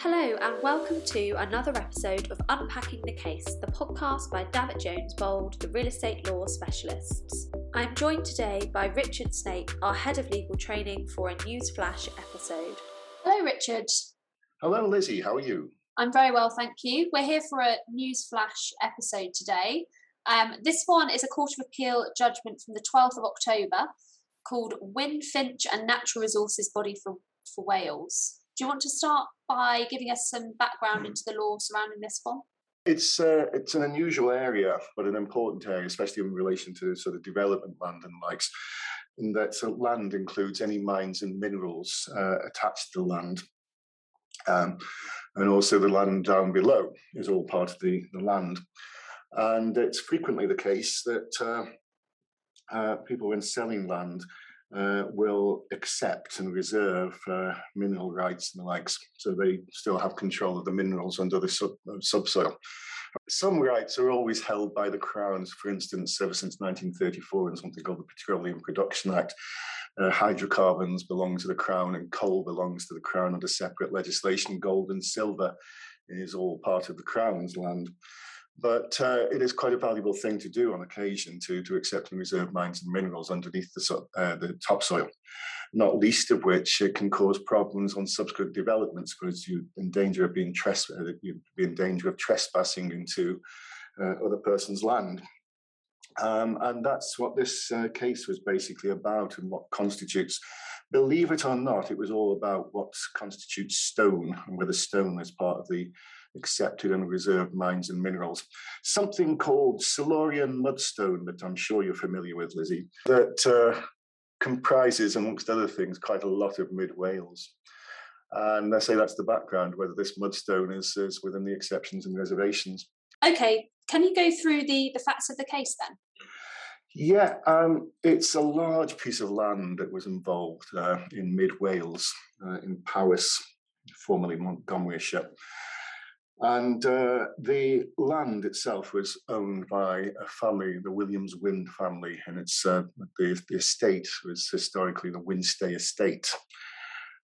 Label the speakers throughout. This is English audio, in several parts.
Speaker 1: Hello, and welcome to another episode of Unpacking the Case, the podcast by Davitt Jones Bould, the real estate law specialists. I'm joined today by Richard Snape, our head of legal training, for a Newsflash episode.
Speaker 2: Hello, Richard.
Speaker 3: Hello, Lizzie. How are you?
Speaker 2: I'm very well, thank you. We're here for a Newsflash episode today. Um, this one is a Court of Appeal judgment from the 12th of October called Wynne-Finch and Natural Resources Body for, for Wales. Do you want to start by giving us some background into the law surrounding this one?
Speaker 3: It's uh, it's an unusual area, but an important area, especially in relation to sort of development land and likes. In that, so land includes any mines and minerals uh, attached to the land, um, and also the land down below is all part of the, the land. And it's frequently the case that uh, uh people, when selling land, uh, will accept and reserve uh, mineral rights and the likes, so they still have control of the minerals under the sub, uh, subsoil. Some rights are always held by the crowns. For instance, ever since 1934, in something called the Petroleum Production Act, uh, hydrocarbons belong to the crown and coal belongs to the crown under separate legislation. Gold and silver is all part of the crown's land. But uh, it is quite a valuable thing to do on occasion to, to accept and reserve mines and minerals underneath the, uh, the topsoil, not least of which it can cause problems on subsequent developments because you're in danger of being, uh, you'd be in danger of trespassing into uh, other person's land. Um, and that's what this uh, case was basically about and what constitutes believe it or not, it was all about what constitutes stone and whether stone is part of the accepted and reserved mines and minerals. Something called Silurian mudstone that I'm sure you're familiar with, Lizzie, that uh, comprises, amongst other things, quite a lot of mid Wales. And I say that's the background, whether this mudstone is, is within the exceptions and reservations.
Speaker 2: Okay, can you go through the, the facts of the case then?
Speaker 3: Yeah, um, it's a large piece of land that was involved uh, in mid Wales, uh, in Powys, formerly Montgomeryshire. And uh, the land itself was owned by a family, the Williams Wynn family, and it's uh, the, the estate was historically the Wynnstay estate.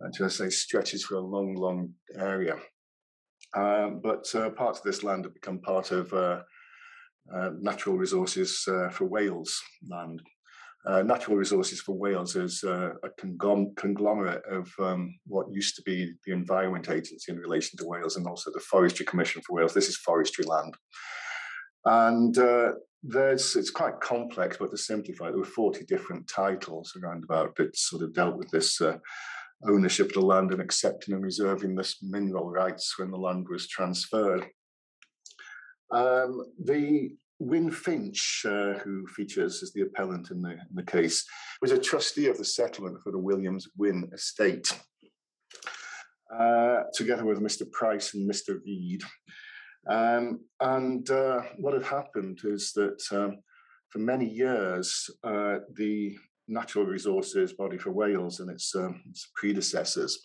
Speaker 3: And to say, stretches for a long, long area. Um, but uh, parts of this land have become part of uh, uh, natural resources uh, for Wales land. Uh, Natural Resources for Wales is uh, a conglomerate of um, what used to be the Environment Agency in relation to Wales and also the Forestry Commission for Wales. This is forestry land. And uh, there's it's quite complex, but to simplify, there were 40 different titles around about that sort of dealt with this uh, ownership of the land and accepting and reserving this mineral rights when the land was transferred. Um, the Wynne-Finch, uh, who features as the appellant in the, in the case, was a trustee of the settlement for the Williams Wynn estate, uh, together with Mr. Price and Mr. Reed. Um, and uh, what had happened is that um, for many years, uh, the Natural Resources Body for Wales and its, um, its predecessors,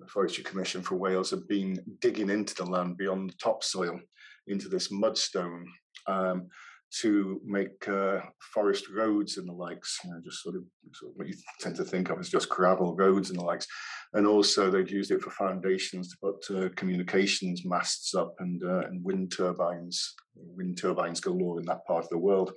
Speaker 3: the Forestry Commission for Wales, have been digging into the land beyond the topsoil into this mudstone um, to make uh, forest roads and the likes, you know, just sort of, sort of, what you tend to think of as just gravel roads and the likes. And also they'd used it for foundations to put uh, communications masts up and, uh, and wind turbines. Wind turbines galore in that part of the world.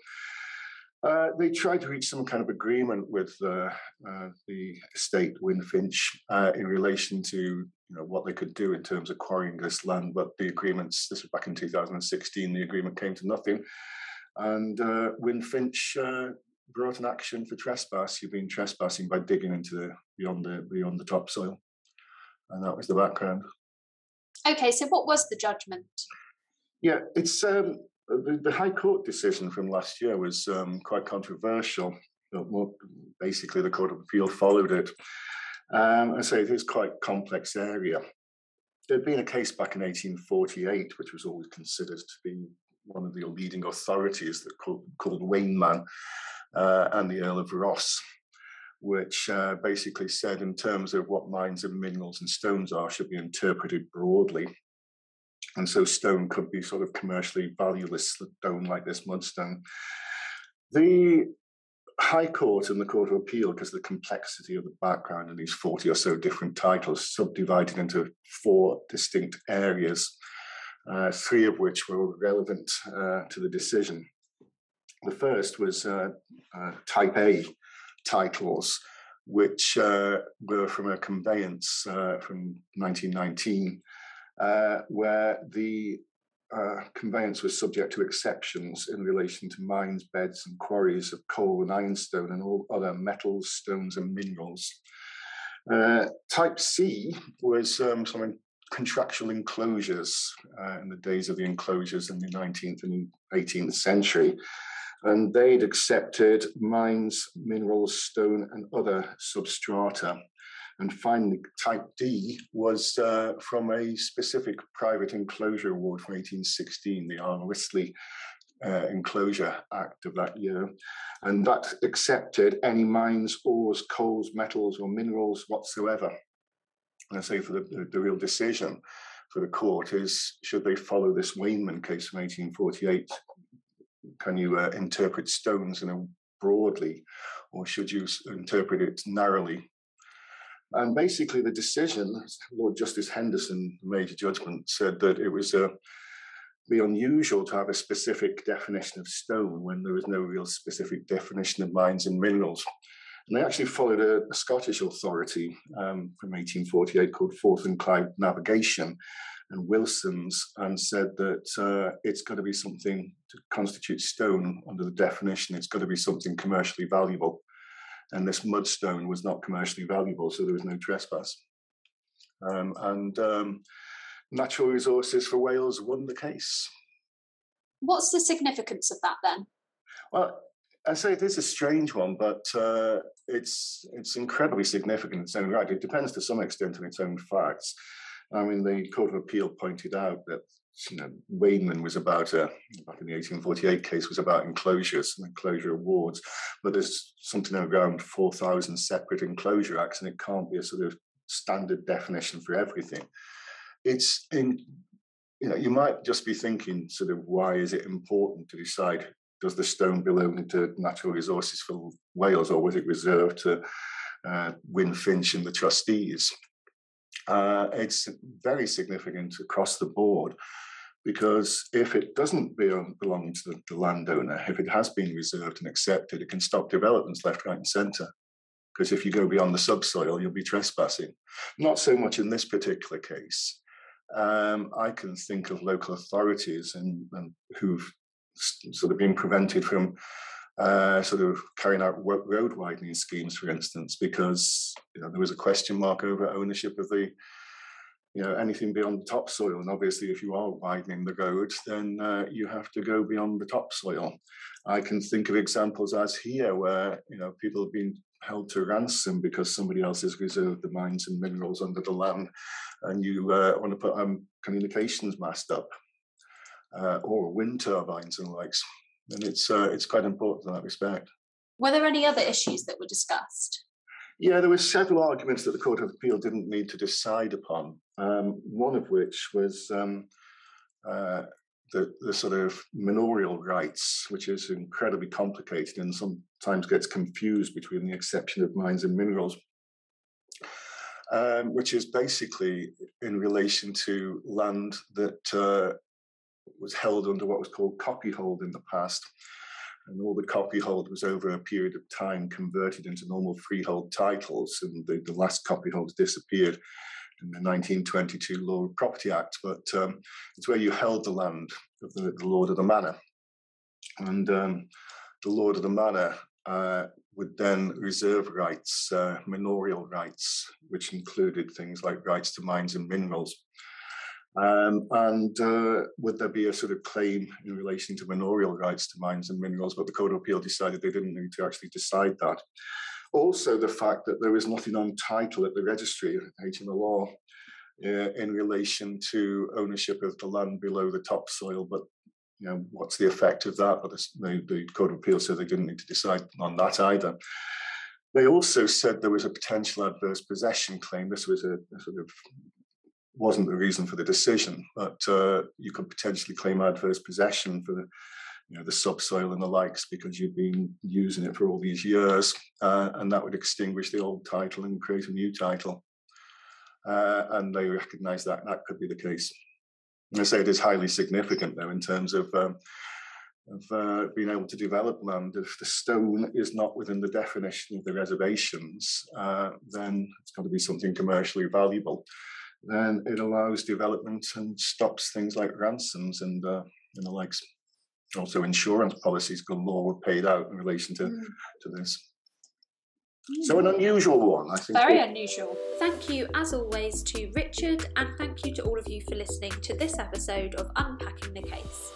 Speaker 3: Uh, they tried to reach some kind of agreement with uh, uh, the estate Wynne-Finch in relation to you know, what they could do in terms of quarrying this land, but the agreements, this was back in 2016, the agreement came to nothing. And uh, Wynne-Finch uh, brought an action for trespass. You've been trespassing by digging into the beyond the beyond the topsoil, and that was the background.
Speaker 2: Okay, so what was the judgment?
Speaker 3: Yeah, it's um, the, the, High Court decision from last year was um, quite controversial. Basically, the Court of Appeal followed it. Um, I say it is quite complex area. There'd been a case back in 1848, which was always considered to be one of the leading authorities that called, called uh, and the Earl of Rosse, which uh, basically said, in terms of what mines and minerals and stones are, should be interpreted broadly and so stone could be sort of commercially valueless stone like this mudstone. The High Court and the Court of Appeal, because the complexity of the background and these 40 or so different titles, subdivided into four distinct areas, uh, three of which were relevant uh, to the decision. The first was uh, uh Type A titles, which uh, were from a conveyance uh, from 1919, where the uh, conveyance was subject to exceptions in relation to mines, beds, and quarries of coal and ironstone and all other metals, stones, and minerals. Uh, type C was um, some contractual enclosures uh, in the days of the enclosures in the 19th and 18th century. And they'd accepted mines, minerals, stone, and other substrata and finally, type D was uh, from a specific private enclosure award from 1816, the Arwystli uh, Enclosure Act of that year. And that accepted any mines, ores, coals, metals, or minerals whatsoever. And I say for the, the, real decision for the court is should they follow this Wainman case from 1848? Can you uh, interpret stones in a broadly, or should you interpret it narrowly and basically, the decision, Lord Justice Henderson, made a judgment, said that it was uh, be unusual to have a specific definition of stone when there was no real specific definition of mines and minerals. And they actually followed a, a Scottish authority um, from 1848 called Forth and Clyde Navigation and Wilson's and said that uh, it's got to be something to constitute stone under the definition, it's got to be something commercially valuable and this mudstone was not commercially valuable, so there was no trespass. Um, and um, Natural Resources for Wales won the case.
Speaker 2: What's the significance of that then?
Speaker 3: Well, I say it is a strange one, but uh, it's it's incredibly significant in its own right. It depends to some extent on its own facts. I mean, the Court of Appeal pointed out that you know, Wainman was about a, back in the 1848 case, was about enclosures and enclosure awards, but there's something around 4,000 separate enclosure acts, and it can't be a sort of standard definition for everything. It's in, you know, you might just be thinking, sort of, why is it important to decide does the stone belong to natural resources for Wales, or was it reserved to uh, Wynne-Finch and the trustees? Uh, it's very significant across the board because if it doesn't belong to the, the, landowner, if it has been reserved and accepted, it can stop developments left, right, and centre. Because if you go beyond the subsoil, you'll be trespassing. Not so much in this particular case. Um, I can think of local authorities and, and who've sort of been prevented from uh, sort of carrying out road widening schemes, for instance, because you know, there was a question mark over ownership of the you know anything beyond the topsoil. And obviously, if you are widening the road, then uh, you have to go beyond the topsoil. I can think of examples as here where you know people have been held to ransom because somebody else has reserved the mines and minerals under the land, and you uh, want to put a um, communications mast up uh, or wind turbines and likes. And it's uh, it's quite important in that respect.
Speaker 2: Were there any other issues that were discussed?
Speaker 3: Yeah, there were several arguments that the Court of Appeal didn't need to decide upon. Um, one of which was um, uh, the, the sort of manorial rights, which is incredibly complicated and sometimes gets confused between the exception of mines and minerals, um, which is basically in relation to land that uh, was held under what was called copyhold in the past and all the copyhold was over a period of time converted into normal freehold titles, and the, the last copyholds disappeared in the 1922 Law of Property Act. But um, it's where you held the land of the, the Lord of the Manor, and um, the Lord of the Manor uh, would then reserve rights, uh, manorial rights, which included things like rights to mines and minerals. Um, and uh, would there be a sort of claim in relation to manorial rights to mines and minerals? But the Court of Appeal decided they didn't need to actually decide that. Also, the fact that there was nothing on title at the registry, in the law, uh, in relation to ownership of the land below the topsoil. But you know, what's the effect of that? But the, the Court of Appeal said they didn't need to decide on that either. They also said there was a potential adverse possession claim. This was a, a sort of wasn't the reason for the decision, but uh, you could potentially claim adverse possession for the, you know the subsoil and the likes because you've been using it for all these years, uh, and that would extinguish the old title and create a new title. Uh, and they recognise that that could be the case. And I say it is highly significant though in terms of um, of uh, being able to develop land. If the stone is not within the definition of the reservations, uh, then it's got to be something commercially valuable. Then it allows development and stops things like ransoms and uh, and the likes. Also, insurance policies galore were paid out in relation to, mm. to this. So an unusual one, I think.
Speaker 2: Very unusual.
Speaker 1: Thank you, as always, to Richard, and thank you to all of you for listening to this episode of Unpacking the Case.